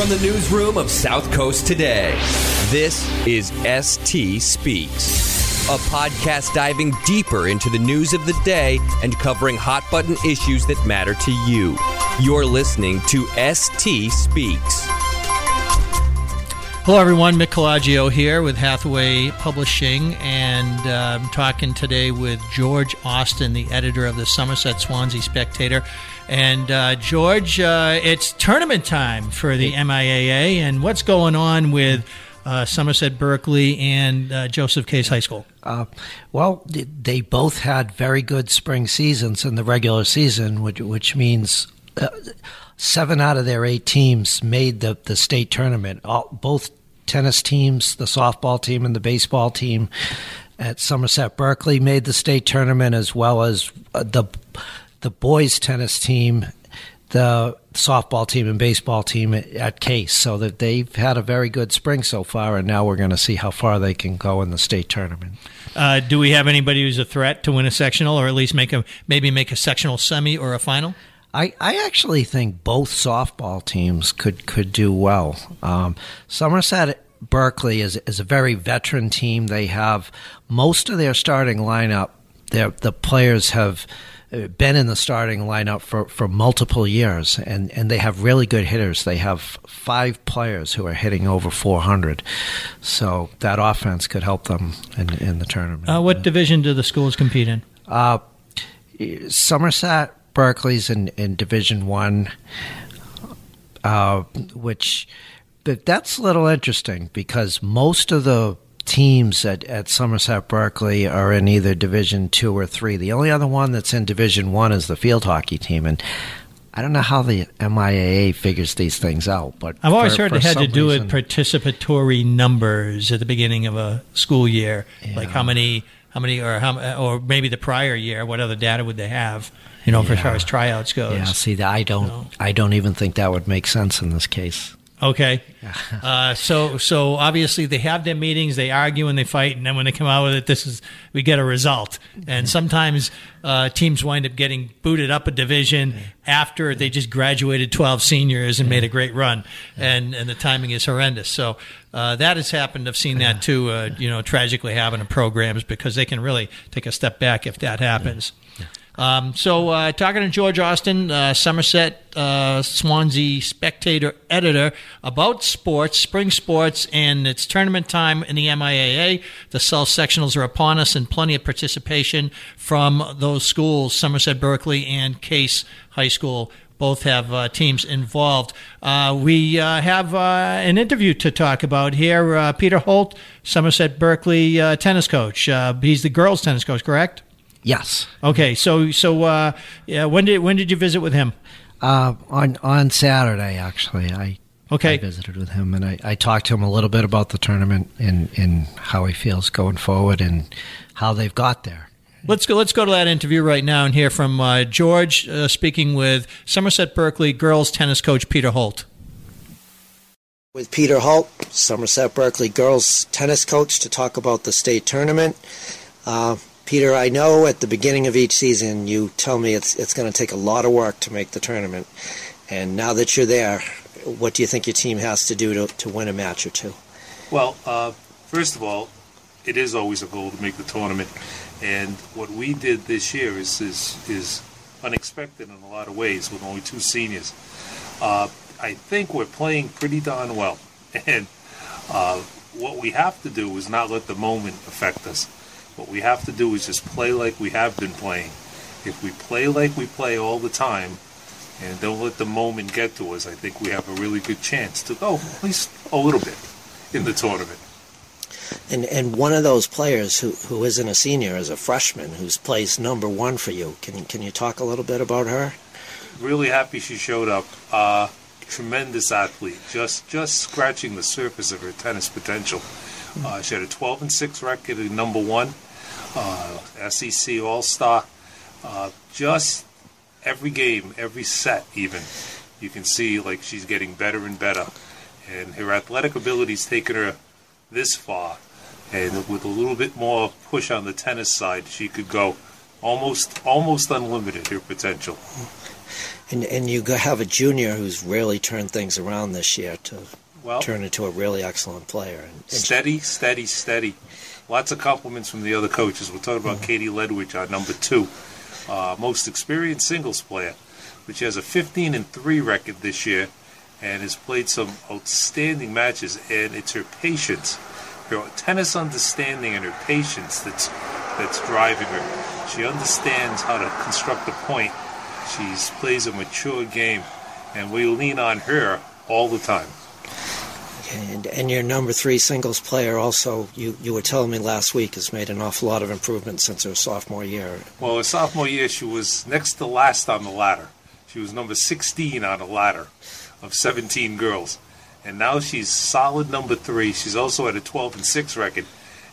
From the newsroom of South Coast Today, this is ST Speaks, a podcast diving deeper into the news of the day and covering hot button issues that matter to you. You're listening to ST Speaks. Hello, everyone. Mick Colageo here with Hathaway Publishing, and uh, I'm talking today with George Austin, the editor of the Somerset Swansea Spectator. And uh, George, uh, it's tournament time for the MIAA, and what's going on with uh, Somerset Berkley and uh, Joseph Case High School? Uh, well, they both had very good spring seasons in the regular season, which, which means seven out of their eight teams made the, the state tournament. All, both tennis teams, the softball team and the baseball team at Somerset Berkley made the state tournament, as well as uh, the the boys tennis team, the softball team and baseball team at, at Case. So that they've had a very good spring so far, and now we're going to see how far they can go in the state tournament. Uh, do we have anybody who's a threat to win a sectional, or at least make a maybe make a sectional semi or a final? I, I actually think both softball teams could, could do well. Um, Somerset Berkley is, is a very veteran team. They have most of their starting lineup, their, the players have uh, been in the starting lineup for, for multiple years, and, and they have really good hitters. They have five players who are hitting over 400. So that offense could help them in, in the tournament. Uh, what division do the schools compete in? Uh, Somerset Berkley's in, in Division One, uh, which but that's a little interesting because most of the teams at, at Somerset Berkley are in either Division Two or Three. The only other one that's in Division One is the field hockey team, and I don't know how the MIAA figures these things out, but I've always for, heard it had to do reason, with participatory numbers at the beginning of a school year, yeah. like how many, how many, or how, or maybe the prior year. What other data would they have? You know, yeah. as far as tryouts goes. Yeah, see, I don't? I don't even think that would make sense in this case. Okay, uh, so so obviously they have their meetings, they argue and they fight, and then when they come out with it, this is we get a result. And sometimes uh, teams wind up getting booted up a division after they just graduated twelve seniors and made a great run, and and the timing is horrendous. So uh, that has happened. I've seen that too. Uh, you know, tragically happen in programs because they can really take a step back if that happens. Um, so, uh, talking to George Austin, uh, Somerset uh, Swansea Spectator editor about sports, spring sports, and it's tournament time in the MIAA. The South sectionals are upon us, and plenty of participation from those schools, Somerset Berkley and Case High School. Both have uh, teams involved. Uh, we uh, have an interview to talk about here. Peter Holt, Somerset Berkley tennis coach. he's the girls' tennis coach, correct? Yes. Okay. So so uh, yeah, when did when did you visit with him? Uh, on on Saturday, actually. I okay I visited with him and I, I talked to him a little bit about the tournament and, and how he feels going forward and how they've got there. Let's go. Let's go to that interview right now and hear from uh, George uh, speaking with Somerset Berkley girls tennis coach Peter Holt. With Peter Holt, Somerset Berkley girls tennis coach, to talk about the state tournament. Uh, Peter, I know at the beginning of each season you tell me it's it's going to take a lot of work to make the tournament, and now that you're there, what do you think your team has to do to, to win a match or two? Well, uh, first of all, it is always a goal to make the tournament, and what we did this year is is, is unexpected in a lot of ways with only two seniors. Uh, I think we're playing pretty darn well, and uh, what we have to do is not let the moment affect us. What we have to do is just play like we have been playing. If we play like we play all the time and don't let the moment get to us, I think we have a really good chance to go at least a little bit in the tournament. And and one of those players who, who isn't a senior is a freshman who's placed number one for you. Can can you talk a little bit about her? Really happy she showed up. Uh, tremendous athlete, just just scratching the surface of her tennis potential. Uh, she had a 12 and 6 record at number one, uh, SEC All Star. Uh, just every game, every set, even you can see like she's getting better and better, and her athletic ability's taken her this far. And with a little bit more push on the tennis side, she could go almost almost unlimited. Her potential. And and you have a junior who's really turned things around this year to Well, turn into a really excellent player. And, and steady, steady, steady. Lots of compliments from the other coaches. We're talking about Katie Ledwidge, our number two, uh, most experienced singles player, but she has a 15 and three record this year, and has played some outstanding matches. And it's her patience, her tennis understanding, and her patience that's that's driving her. She understands how to construct a point. She plays a mature game, and we lean on her all the time. And, and your number three singles player also, you, you were telling me last week, has made an awful lot of improvement since her sophomore year. Well, her sophomore year, she was next to last on the ladder. She was number 16 on a ladder of 17 girls. And now she's solid number three. She's also at a 12 and 6 record.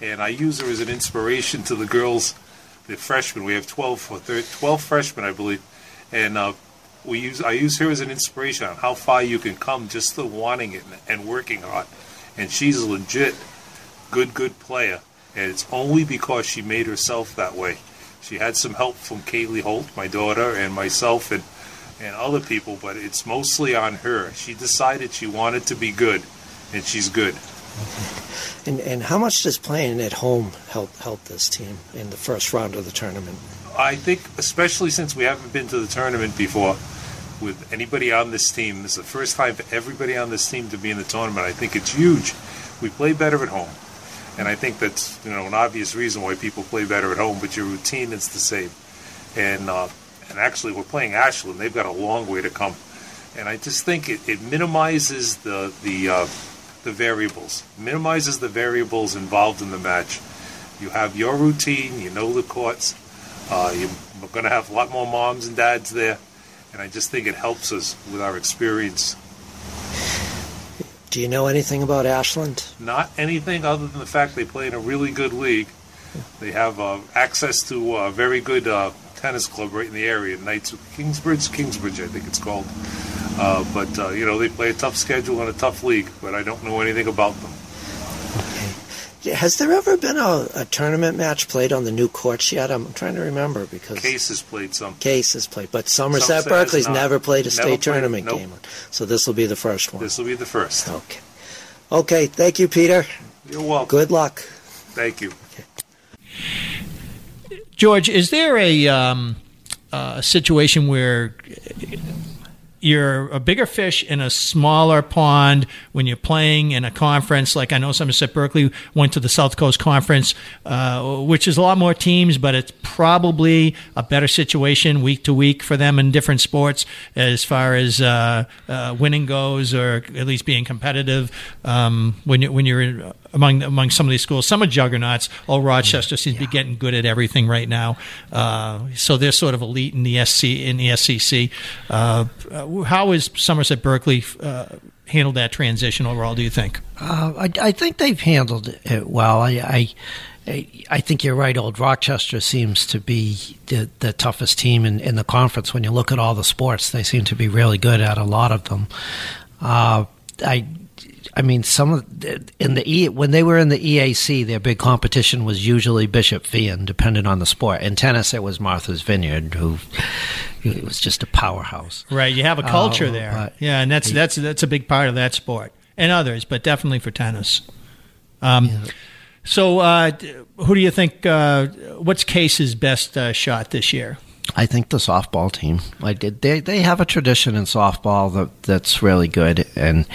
And I use her as an inspiration to the girls, the freshmen. We have 12, for thir 12 freshmen, I believe. And uh, we use I use her as an inspiration on how far you can come just through wanting it and working hard. And she's a legit good, good player. And it's only because she made herself that way. She had some help from Kaylee Holt, my daughter, and myself, and and other people, but it's mostly on her. She decided she wanted to be good, and she's good. And, and how much does playing at home help help this team in the first round of the tournament? I think, especially since we haven't been to the tournament before with anybody on this team, this is the first time for everybody on this team to be in the tournament. I think it's huge. We play better at home. And I think that's you know an obvious reason why people play better at home, but your routine is the same. And uh, and actually, we're playing Ashland. They've got a long way to come. And I just think it, it minimizes the the uh, the variables, minimizes the variables involved in the match. You have your routine. You know the courts. Uh, you're going to have a lot more moms and dads there, and I just think it helps us with our experience. Do you know anything about Ashland? Not anything other than the fact they play in a really good league. They have uh, access to a very good uh, tennis club right in the area, Knights of Kingsbridge, Kingsbridge, I think it's called. Uh, but uh, you know they play a tough schedule and a tough league, but I don't know anything about them. Has there ever been a, a tournament match played on the new courts yet? I'm trying to remember because Case has played some. Case has played, but Somerset Somerset Berkley's not. never played a Never state played- tournament nope. game. So this will be the first one. This will be the first. Okay. Okay, thank you, Peter. You're welcome. Good luck. Thank you. George, is there a um, uh, situation where you're a bigger fish in a smaller pond when you're playing in a conference? Like I know Somerset Berkley went to the South Coast Conference, uh, which is a lot more teams, but it's probably a better situation week to week for them in different sports as far as uh, uh, winning goes, or at least being competitive um, when you when you're in, among among some of these schools. Some are juggernauts. Old Rochester seems to be getting good at everything right now, uh, so they're sort of elite in the SC in the SEC. Uh, uh, how is Somerset Berkley uh, handled that transition overall? Do you think? Uh, I, I think they've handled it well. I, I I think you're right. Old Rochester seems to be the, the toughest team in, in the conference. When you look at all the sports, they seem to be really good at a lot of them. Uh, I I mean, some of in the e, when they were in the EAC, their big competition was usually Bishop Feehan, depending on the sport. In tennis, it was Martha's Vineyard, who it was just a powerhouse. Right, you have a culture Uh, there. Yeah, and that's that's that's a big part of that sport and others, but definitely for tennis. Um, So, uh, who do you think? Uh, what's Case's best uh, shot this year? I think the softball team. I did. They they have a tradition in softball that that's really good, and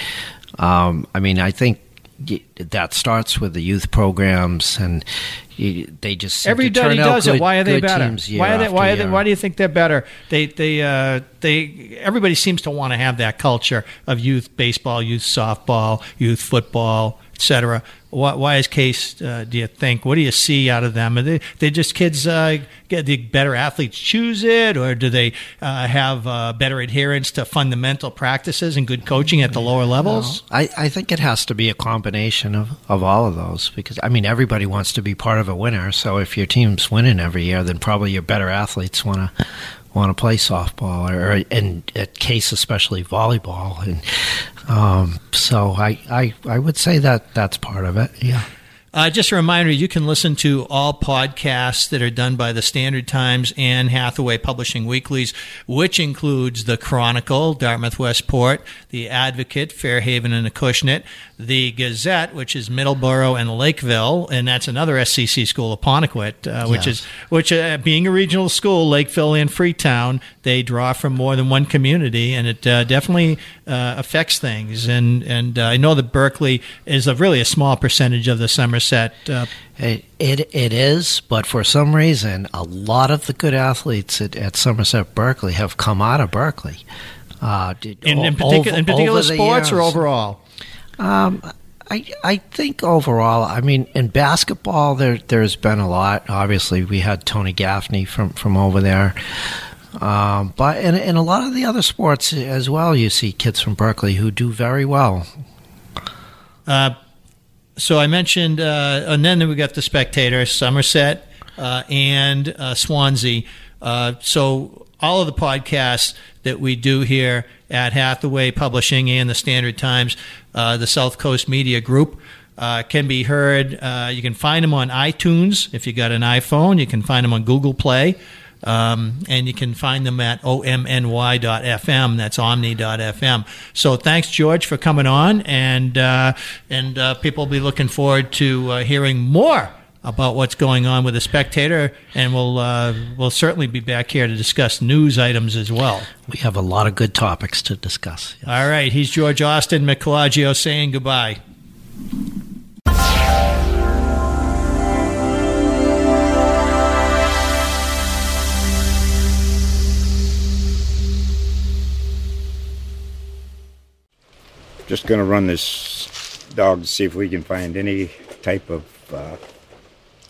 um, I mean, I think that starts with the youth programs, and they just seem to Everybody does good, it. Why are they better? Why are they? Why are they? Why do you think they're better? They they uh, they everybody seems to want to have that culture of youth baseball, youth softball, youth football. Etc. Why, why is Case? Uh, do you think? What do you see out of them? Are they they just kids uh, get the better athletes choose it, or do they uh, have uh, better adherence to fundamental practices and good coaching at the lower levels? No, I, I think it has to be a combination of, of all of those because I mean everybody wants to be part of a winner. So if your team's winning every year, then probably your better athletes want to want to play softball or in case especially volleyball and um, so I, I I would say that that's part of it yeah. Uh, just a reminder you can listen to all podcasts that are done by the Standard Times and Hathaway Publishing Weeklies, which includes the Chronicle, Dartmouth Westport, the Advocate, Fairhaven and Acushnet, the Gazette, which is Middleborough and Lakeville, and that's another SCC school, Apponequet, uh, which yes. is which uh, being a regional school, Lakeville and Freetown, they draw from more than one community, and it uh, definitely uh, affects things. And and uh, I know that Berkley is a really a small percentage of the Somerset. Uh, it, it, it is, but for some reason, a lot of the good athletes at, at Somerset Berkley have come out of Berkley. in, in, particular, in particular sports or overall? Um, I I think overall, I mean, in basketball, there there's been a lot. Obviously, we had Tony Gaffney from from over there. Um, but in, in a lot of the other sports as well, you see kids from Berkley who do very well. Uh, so I mentioned, uh, and then we got the Spectator, Somerset, uh, and uh, Swansea. Uh, so all of the podcasts that we do here at Hathaway Publishing and the Standard Times, uh, the South Coast Media Group. Uh, can be heard. Uh, you can find them on iTunes if you got an iPhone. You can find them on Google Play. Um, and you can find them at omny.fm. That's omny.fm. So thanks, George, for coming on, and uh, and uh, people will be looking forward to uh, hearing more about what's going on with the Spectator, and we'll uh, we'll certainly be back here to discuss news items as well. We have a lot of good topics to discuss. Yes. All right, he's George Austin Mick Colageo saying goodbye. Just going to run this dog to see if we can find any type of uh,